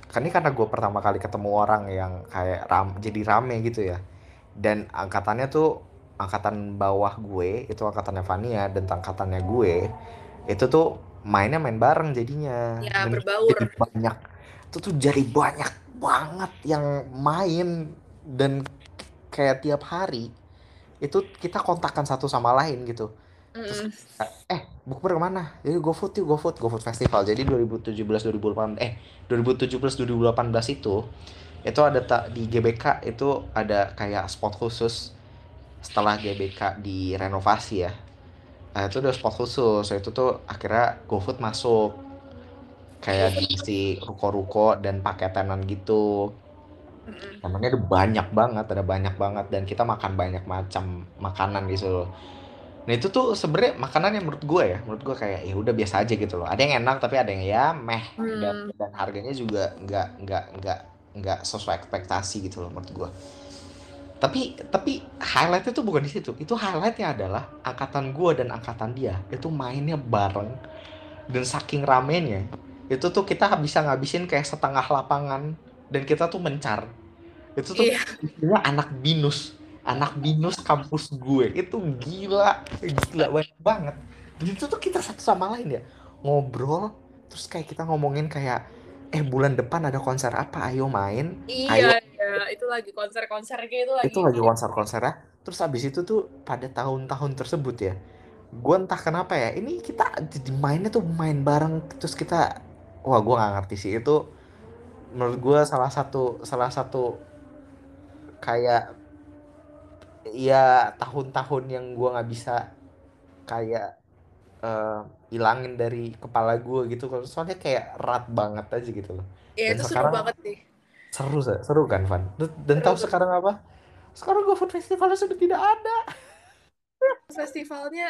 kan ini karena gua pertama kali ketemu orang yang kayak ram, jadi rame gitu ya. Dan angkatannya tuh angkatan bawah gue, itu angkatannya Vania dan angkatannya gue, itu tuh mainnya main bareng jadinya. ya Dan berbaur. jadi banyak itu tuh jadi banyak banget yang main. Dan kayak tiap hari itu kita kontakkan satu sama lain gitu. Mm-mm. eh bukber ke mana jadi GoFood yuk GoFood GoFood Festival. Jadi 2017 2018 eh 2017 2018 itu itu ada tak di GBK itu ada kayak spot khusus setelah GBK direnovasi ya. Nah, itu ada spot khusus. Itu tuh akhirnya GoFood masuk. Kayak diisi ruko-ruko dan paketenan gitu. Namanya ada banyak banget ada banyak banget. Dan kita makan banyak macam makanan gitu loh. Nah itu tuh sebenarnya makanan yang menurut gue ya. Menurut gue kayak ya udah biasa aja gitu loh. Ada yang enak tapi ada yang ya meh. Dan Hmm. dan harganya juga nggak nggak nggak nggak sesuai ekspektasi gitu loh menurut gue tapi tapi highlightnya tuh bukan di situ. Itu highlightnya adalah angkatan gue dan angkatan dia itu mainnya bareng. Dan saking ramenya itu tuh kita bisa ngabisin kayak setengah lapangan dan kita tuh mencar. Itu tuh Iya. anak binus. Anak binus kampus gue. Itu gila. Gila banyak banget. Dan itu tuh kita satu sama lain ya. Ngobrol terus kayak kita ngomongin kayak eh bulan depan ada konser apa? Ayo main. Ayo Itu lagi konser-konser kayak itu lagi. itu lagi konser-konsernya terus abis itu tuh pada tahun-tahun tersebut ya gue entah kenapa ya ini kita jadi mainnya tuh main bareng terus kita wah gue nggak ngerti sih itu menurut gue salah satu salah satu kayak ya tahun-tahun yang gue nggak bisa kayak eh, ilangin dari kepala gue gitu soalnya kayak erat banget aja gitu loh Iya, itu seru sekarang banget sih. Seru se- seru kan Van? Dan, tahu sekarang apa? Sekarang GoFood Festivalnya sudah tidak ada. Festivalnya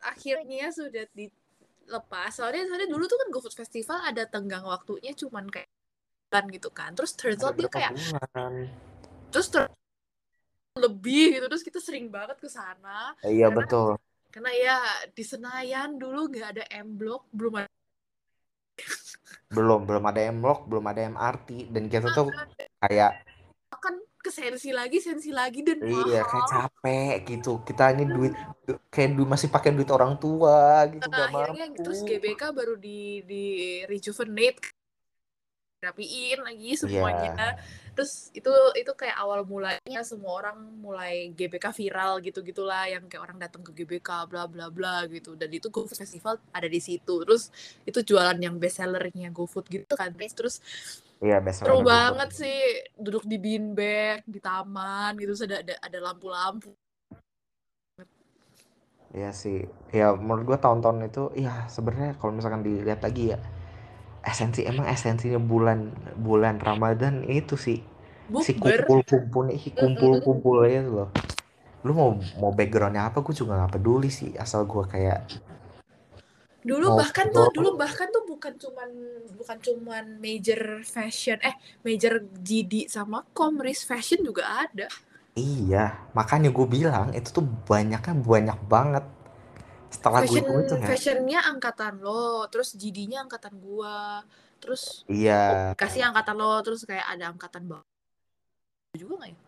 akhirnya sudah dilepas. Soalnya, soalnya dulu tuh kan GoFood Festival ada tenggang waktunya cuman kayak bulan gitu kan. Terus turns out dia kayak bulan? Terus ter- lebih gitu. Terus kita sering banget ke sana. Iya karena betul. karena ya di Senayan dulu nggak ada M Block belum ada belum belum ada M Block belum ada MRT dan kita tuh kayak kan ke sensi lagi sensi lagi dan iya kayak mahal capek gitu. Kita ini duit kayak du- masih pakai duit orang tua gitu Nah, gak akhirnya mampu. terus GBK baru di di rejuvenate rapiin lagi semuanya. Iya. Terus itu itu kayak awal mulanya semua orang mulai GBK viral gitu-gitulah yang kayak orang datang ke GBK bla bla bla gitu. Dan itu GoFood Festival ada di situ. Terus itu jualan yang best sellernya GoFood gitu kan. Terus Iya, best seru sellernya GoFood. banget sih duduk di beanbag di taman gitu terus ada ada, ada lampu-lampu. Iya sih. Ya menurut gua tahun-tahun itu ya sebenarnya kalau misalkan dilihat lagi ya esensi emang esensinya bulan bulan Ramadan itu sih. Si Bukber. kumpul kumpul si kumpul kumpulnya itu loh. Lu mau mau backgroundnya apa? Gue juga nggak peduli sih asal gue kayak Dulu Mau bahkan tuh dulu bahkan tuh bukan cuman bukan cuman major fashion eh major GD sama Comris fashion juga ada. iya makanya gue bilang itu tuh banyaknya banyak banget setelah gue Fashion hitung itu ya fashionnya angkatan lo, terus GD-nya angkatan gua, terus iya kasih angkatan lo, terus kayak ada angkatan bawah juga nggak ya?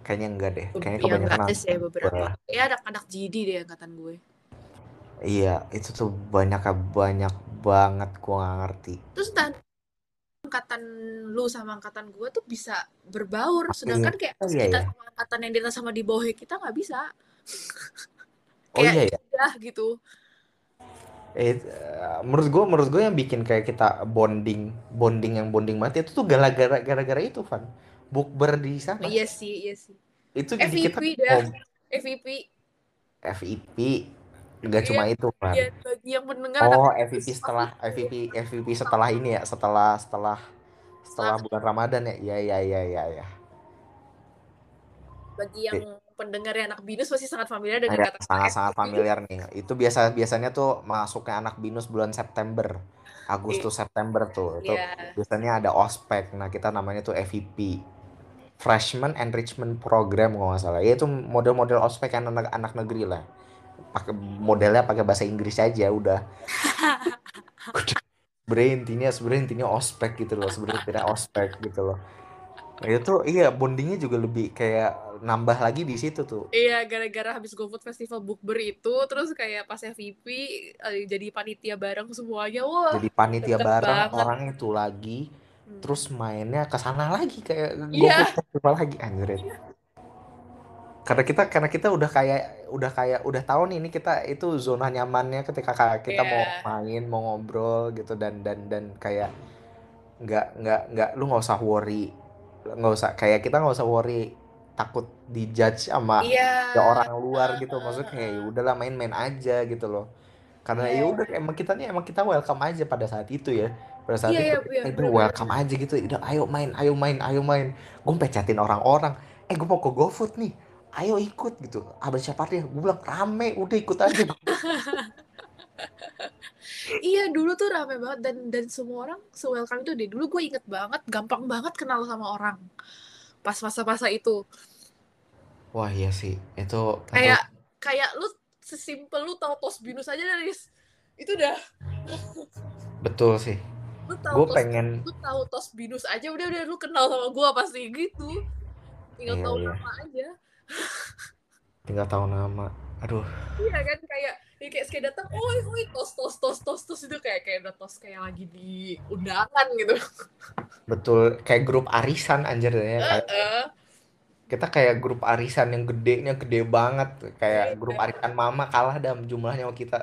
kayaknya enggak deh kayaknya Yang kebanyakan sih angkatan beberapa. gua. Ya ada anak GD deh angkatan gue. iya itu tuh banyaknya banyak banget gue nggak ngerti Terus entah angkatan lu sama angkatan gue tuh bisa berbaur, sedangkan kayak Oh, iya, kita iya. sama angkatan yang di atas sama di bawah kita nggak bisa. oh iya ya udah gitu. Eh, menurut gue menurut gue yang bikin kayak kita bonding bonding yang bonding banget itu tuh gara-gara gara-gara itu Van bukber di sana Iya sih, iya sih. itu jadi kita FVP dah. FVP. FIP nggak Iya, cuma itu Van Ya, bagi yang mendengar oh FIP setelah FIP FIP setelah ini ya setelah setelah setelah bulan Ramadan ya iya iya iya iya ya. bagi yang pendengarnya anak binus pasti sangat familiar dengan kata sangat-sangat familiar nih. Itu biasa biasanya tuh masuknya anak binus bulan September Agustus September tuh. Itu Iya. biasanya ada ospek. Nah kita namanya tuh FEP Freshman Enrichment Program kalau nggak salah. Ya itu model-model ospek yang anak anak negeri lah. Pakai modelnya pakai bahasa Inggris aja udah. Sebenarnya intinya sebenarnya intinya ospek gitu loh. Sebenarnya tidak ospek gitu loh itu iya bondingnya juga lebih kayak nambah lagi di situ tuh Iya, gara-gara habis GoFood Festival Bukber itu, terus kayak pas FVP eh, jadi panitia bareng semuanya, wah. jadi panitia bareng banget. orang itu lagi Hmm. terus mainnya ke sana lagi kayak Iya. GoFood festival lagi anjir karena kita karena kita udah kayak udah kayak udah tahu nih ini kita itu zona nyamannya ketika ka- kita mau Iya. main mau ngobrol gitu dan dan dan kayak nggak nggak nggak lu nggak usah worry nggak usah kayak kita nggak usah worry takut dijudge sama Iya. ya orang luar gitu. Maksudnya kayak ya udahlah main-main aja gitu loh. Karena Iya. ya udah emang kita nih emang kita welcome aja pada saat itu ya. Pada saat Iya, itu iya, kita iya, bener-bener. welcome aja gitu. Udah ayo main ayo main ayo main. Gue pecatin orang-orang. Eh gue mau ke GoFood nih. Ayo ikut gitu. Abis siapa dia gue bilang rame udah ikut aja Iya, dulu tuh rame banget dan dan semua orang se-welcome itu deh. Dulu gue inget banget, gampang banget kenal sama orang. Pas masa-masa itu. wah iya sih itu Kayak kayak lu sesimpel lu tahu tos binus aja dari itu udah betul sih lu tahu gue pengen lu tahu tos binus aja udah udah lu kenal sama gua pasti gitu tinggal Iya, tahu iya. nama aja tinggal tahu nama aduh iya kan kayak ya kayak sekali datang oi oi tos tos tos tos tos itu kayak kayak udah tos kayak lagi di undangan gitu. Betul kayak grup arisan anjir ya kayak Heeh. kita kayak grup arisan yang gedenya gede banget. Kayak Iya. grup arisan mama kalah dalam jumlahnya sama kita.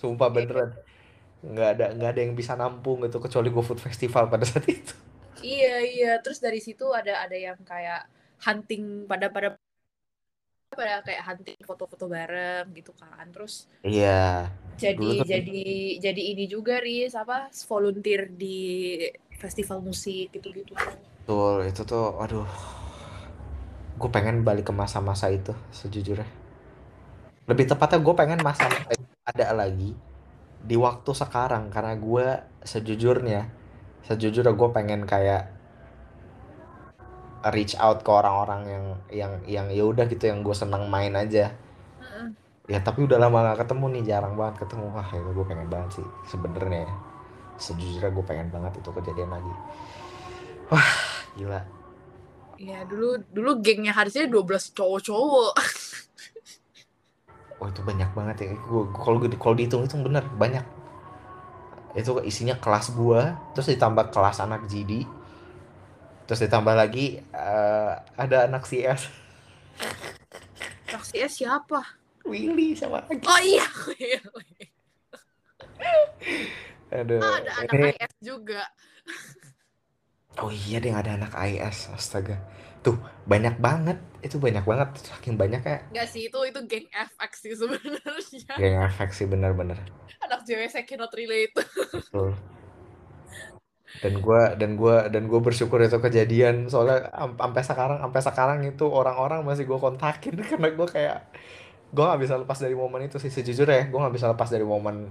Sumpah beneran. Nggak ada nggak ada yang bisa nampung gitu kecuali GoFood Festival pada saat itu. Iya iya. Terus dari situ ada ada yang kayak hunting pada pada pada kayak hunting foto-foto bareng gitu kan. Terus iya. jadi Dulu tuh- jadi jadi ini juga Riz apa volunteer di festival musik gitu-gitu. Betul itu tuh aduh. Gue pengen balik ke masa-masa itu sejujurnya. Lebih tepatnya gue pengen masa-masa itu ada lagi di waktu sekarang. Karena gue sejujurnya sejujurnya gue pengen kayak reach out ke orang-orang yang yang yang ya udah gitu yang gue seneng main aja. Ya tapi udah lama gak ketemu nih jarang banget ketemu. Wah ya gue pengen banget sih sebenarnya ya. sejujurnya gue pengen banget itu kejadian lagi. Wah gila. Iya dulu dulu gengnya harusnya 12 cowok-cowok. oh itu banyak banget ya. Gue kalau gue kalau dihitung hitung bener banyak. Itu isinya kelas gua terus ditambah kelas anak GD terus ditambah lagi eh, ada anak CS Anak CS siapa? Willy sama Agi Oh iya. aduh Ah, ada anak ini IS juga. oh iya deh ada anak IS astaga tuh banyak banget itu banyak banget saking banyak ya Enggak sih, itu itu geng FX sih sebenarnya. gak ngefek sih bener-bener Anak JWC cannot relate. betul dan gua dan gua dan gua bersyukur itu kejadian. Soalnya am- sampai sekarang sampai sekarang itu orang-orang masih gua kontakin. Karena gua kayak gua nggak bisa lepas dari momen itu sih. Sejujurnya ya gua nggak bisa lepas dari momen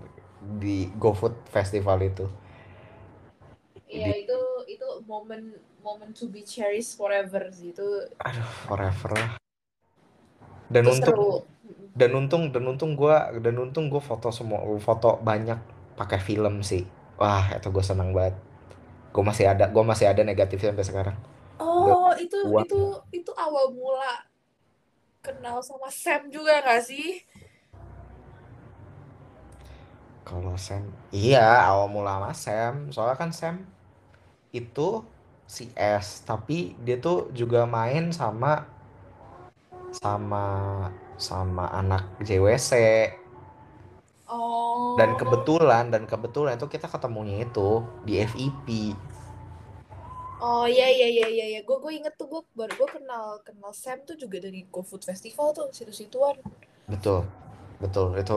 di GoFood Festival itu. Iya, itu itu momen momen to be cherished forever sih. Itu aduh forever lah. Dan itu untung seru. dan untung dan untung gua dan untung gua foto semua foto banyak pakai film sih. Wah itu gue seneng banget gue masih ada gue masih ada negatifnya sampai sekarang. Oh, itu buang itu itu awal mula kenal sama Sam juga nggak sih? kalau Sam iya awal mula sama Sam. Soalnya kan Sam itu CS tapi dia tuh juga main sama sama sama anak JWC dan Oh, kebetulan dan kebetulan itu kita ketemunya itu di FIP oh iya iya iya iya iya. Gue gue inget tuh gue baru gue kenal kenal Sam tuh juga dari GoFood Festival tuh situ-situan. betul betul itu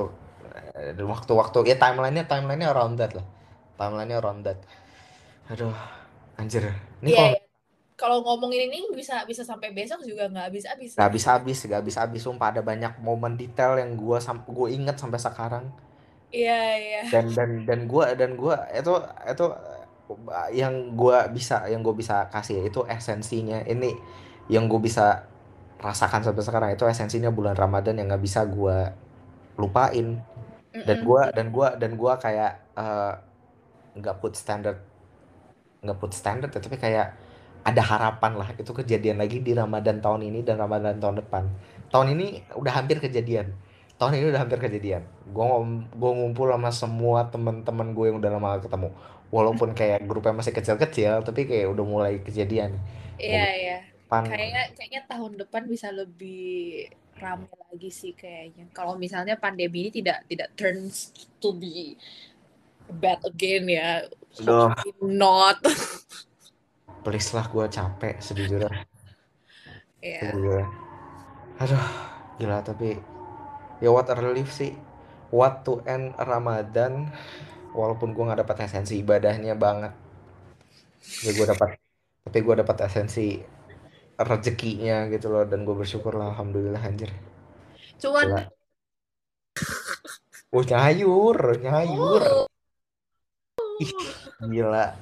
eh, waktu-waktu ya timelinenya timelinenya around that lah timelinenya around that aduh anjir ini Iya kalau iya. Kalau ngomongin ini bisa bisa sampai besok juga nggak habis-habis. Gak habis habis gak habis habis sumpah ada banyak momen detail yang sam gue inget sampai sekarang Iya iya. dan dan dan gua dan gua itu itu uh, yang gua bisa yang gue bisa kasih itu esensinya. Ini yang gue bisa rasakan sampai sekarang itu esensinya bulan Ramadan yang nggak bisa gua lupain. Dan gua dan gua dan gua kayak eh, nggak put standard nggak put standard ya, tapi kayak ada harapan lah. Itu kejadian lagi di Ramadan tahun ini dan Ramadan tahun depan. Tahun ini udah hampir kejadian tahun ini udah hampir kejadian gue gue ngumpul sama semua teman-teman gue yang udah lama gak ketemu walaupun kayak grupnya masih kecil-kecil tapi kayak udah mulai kejadian Iya iya. depan Kayaknya kayaknya tahun depan bisa lebih ramai lagi sih kayaknya. Kalau misalnya pandemi ini tidak tidak turns to be bad again ya. Hopefully not. please lah gue capek sejujurnya Iya. sejujurnya aduh gila tapi ya what a relief sih. What to end Ramadan. Walaupun gue nggak dapat esensi ibadahnya banget. Ya gue dapat tapi gue dapat esensi rezekinya gitu loh dan gue bersyukur lah alhamdulillah anjir. Cuman gila. Oh nyayur nyayur. Oh, ih gila.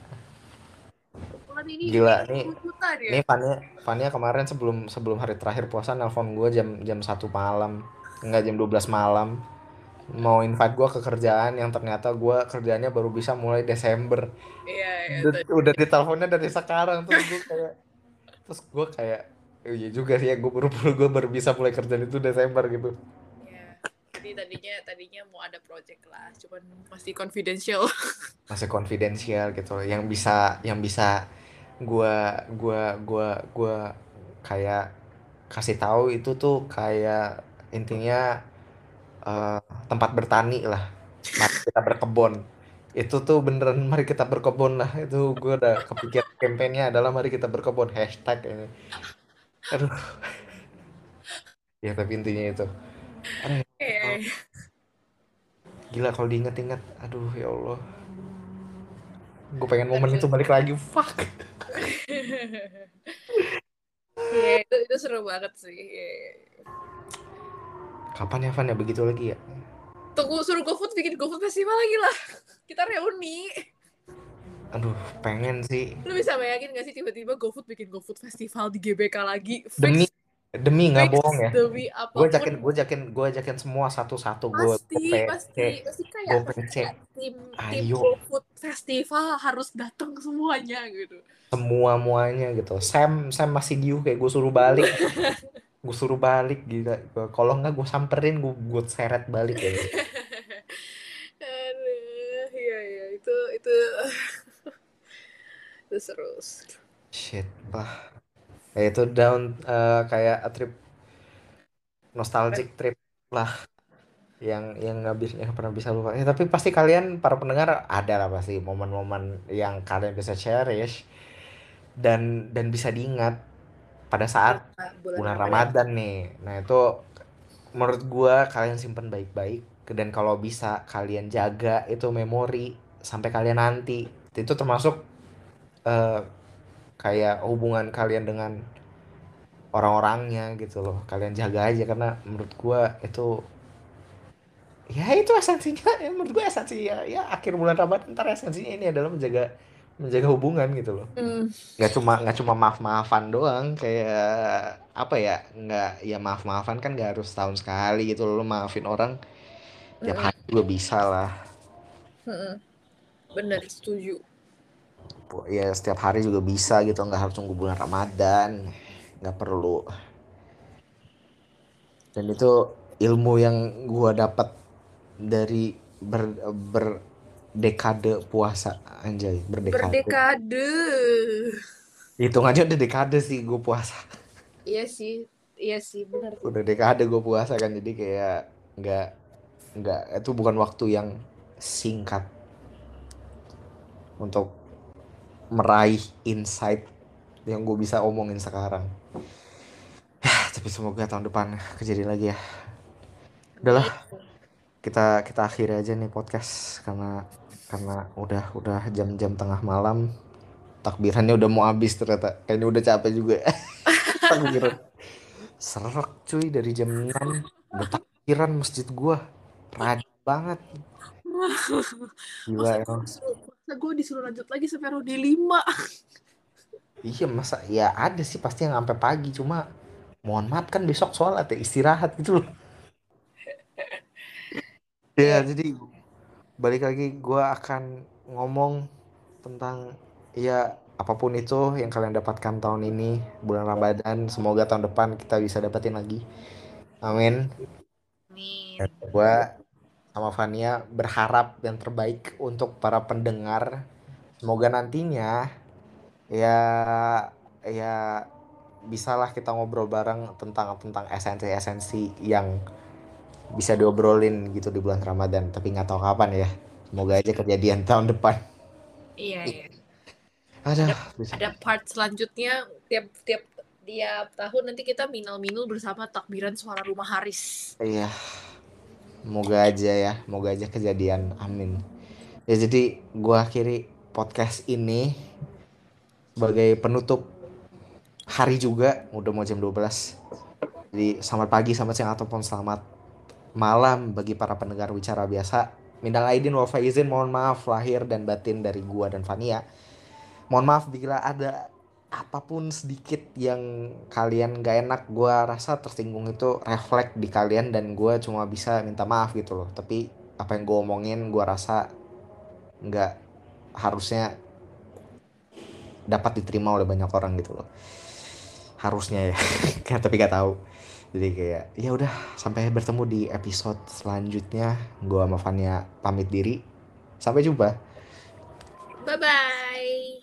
Ini gila ini nih. ya. ini Fania Fania kemarin sebelum sebelum hari terakhir puasa nelpon gue jam jam satu malam enggak jam 12 malam mau invite gue ke kerjaan yang ternyata gue kerjanya baru bisa mulai Desember Iya iya udah, diteleponnya dari sekarang terus gue kayak terus gue kayak "Oh iya juga sih ya gue baru gue baru bisa mulai kerjaan itu Desember gitu Iya. Jadi tadinya tadinya mau ada project lah, cuman masih confidential. masih confidential gitu loh. yang bisa yang bisa gue gua gua gua kayak kasih tahu itu tuh kayak intinya eh, tempat bertani lah. Mari kita berkebun. Itu tuh beneran mari kita berkebun lah. Itu gue udah kepikiran kampanyenya adalah mari kita berkebun. Hashtag ini. Aduh. Ya tapi intinya itu. Aduh. Iya. Gila kalau diinget-inget aduh ya Allah. Gue pengen momen itu balik lagi. Fuck. Iya, itu itu seru banget sih. Iya. Kapan ya Van ya? Begitu lagi ya? Tunggu suruh GoFood bikin GoFood festival lagi lah. Kita reuni. aduh pengen sih. Lu bisa bayangin gak sih tiba-tiba GoFood bikin GoFood festival di GBK lagi? demi Fix, demi nggak fix. bohong ya. Demi gue jakin gue jakin gue jakin semua satu-satu. Gue Pasti, PC pasti, pasti kayak, tim tim GoFood festival harus datang semuanya gitu. semua muanya gitu. Sam Sam masih diu kayak gue suruh balik gue suruh balik Gua- kalau nggak gue samperin gue gue seret balik ya. Aduh, iya iya. Itu terus terus shit lah ya itu down eh, kayak a trip nostalgic trip lah. Yang yang nggak bisa yang pernah bisa lupa. Ya, tapi pasti kalian para pendengar ada lah pasti momen-momen yang kalian bisa cherish. Dan dan bisa diingat pada saat Nah, bulan Ramadan nih. Nah, itu menurut gua kalian simpen baik-baik dan kalau bisa kalian jaga itu memori sampai kalian nanti. Itu termasuk eh, kayak hubungan kalian dengan orang-orangnya gitu loh. Kalian jaga aja karena menurut gua itu ya itu esensinya ya menurut gua esensi ya, ya akhir bulan Ramadan ntar esensinya ini adalah menjaga menjaga hubungan gitu loh. Nggak cuma nggak cuma maaf maafan doang kayak apa ya nggak ya maaf maafan kan nggak harus tahun sekali gitu loh maafin orang tiap Mm-mm. hari juga bisa lah. Mm-mm. bener setuju. Ya setiap hari juga bisa gitu nggak harus tunggu bulan Ramadan nggak perlu. Dan itu ilmu yang gua dapat dari ber berdekade puasa anjay berdekade. Berdekade. Hitung aja udah dekade sih gue puasa. Iya sih iya sih benar. Udah dekade gue puasa kan jadi kayak nggak nggak itu bukan waktu yang singkat untuk meraih insight yang gue bisa omongin sekarang. Tapi semoga tahun depan kejadian lagi ya. Udahlah kita kita akhiri aja nih podcast karena karena udah udah jam-jam tengah malam takbirannya udah mau habis ternyata. Kayaknya udah capek juga. Takbiran serak cuy dari jam 6 udah takbiran masjid gua. Rajin banget. Gila emang. masa gue disuruh lanjut lagi sampai rodi lima? Iya masa? Ya ada sih. Pasti yang sampai pagi. Cuma mohon maaf kan besok sholat ya. Istirahat gitu loh. Ya jadi balik lagi gua akan ngomong tentang ya apa pun itu yang kalian dapatkan tahun ini bulan Ramadan semoga tahun depan kita bisa dapetin lagi. Amin. Gua sama Fania berharap yang terbaik untuk para pendengar. Semoga nantinya ya ya bisalah kita ngobrol bareng tentang tentang esensi-esensi yang bisa diobrolin gitu di bulan Ramadan tapi nggak tahu kapan ya. Semoga aja kejadian tahun depan. Iya iya. Ada bisa. ada part selanjutnya tiap tiap tiap tahun nanti kita minal minul bersama takbiran suara rumah Haris. Iya. Semoga aja ya semoga aja kejadian amin. Ya jadi gua akhiri podcast ini sebagai penutup hari juga udah mau jam 12 jadi selamat pagi selamat siang ataupun selamat malam bagi para pendengar bicara biasa. Minal aidin wal faizin mohon maaf lahir dan batin dari gua dan Fania. Mohon maaf bila ada apa pun sedikit yang kalian gak enak gua rasa tersinggung itu refleks di kalian dan gua cuma bisa minta maaf gitu loh. Tapi apa yang gua omongin gua rasa nggak harusnya dapat diterima oleh banyak orang gitu loh. Harusnya ya tapi gak tahu jadi kayak ya udah sampai bertemu di episode selanjutnya. Gua sama Fania pamit diri. Sampai jumpa. Bye bye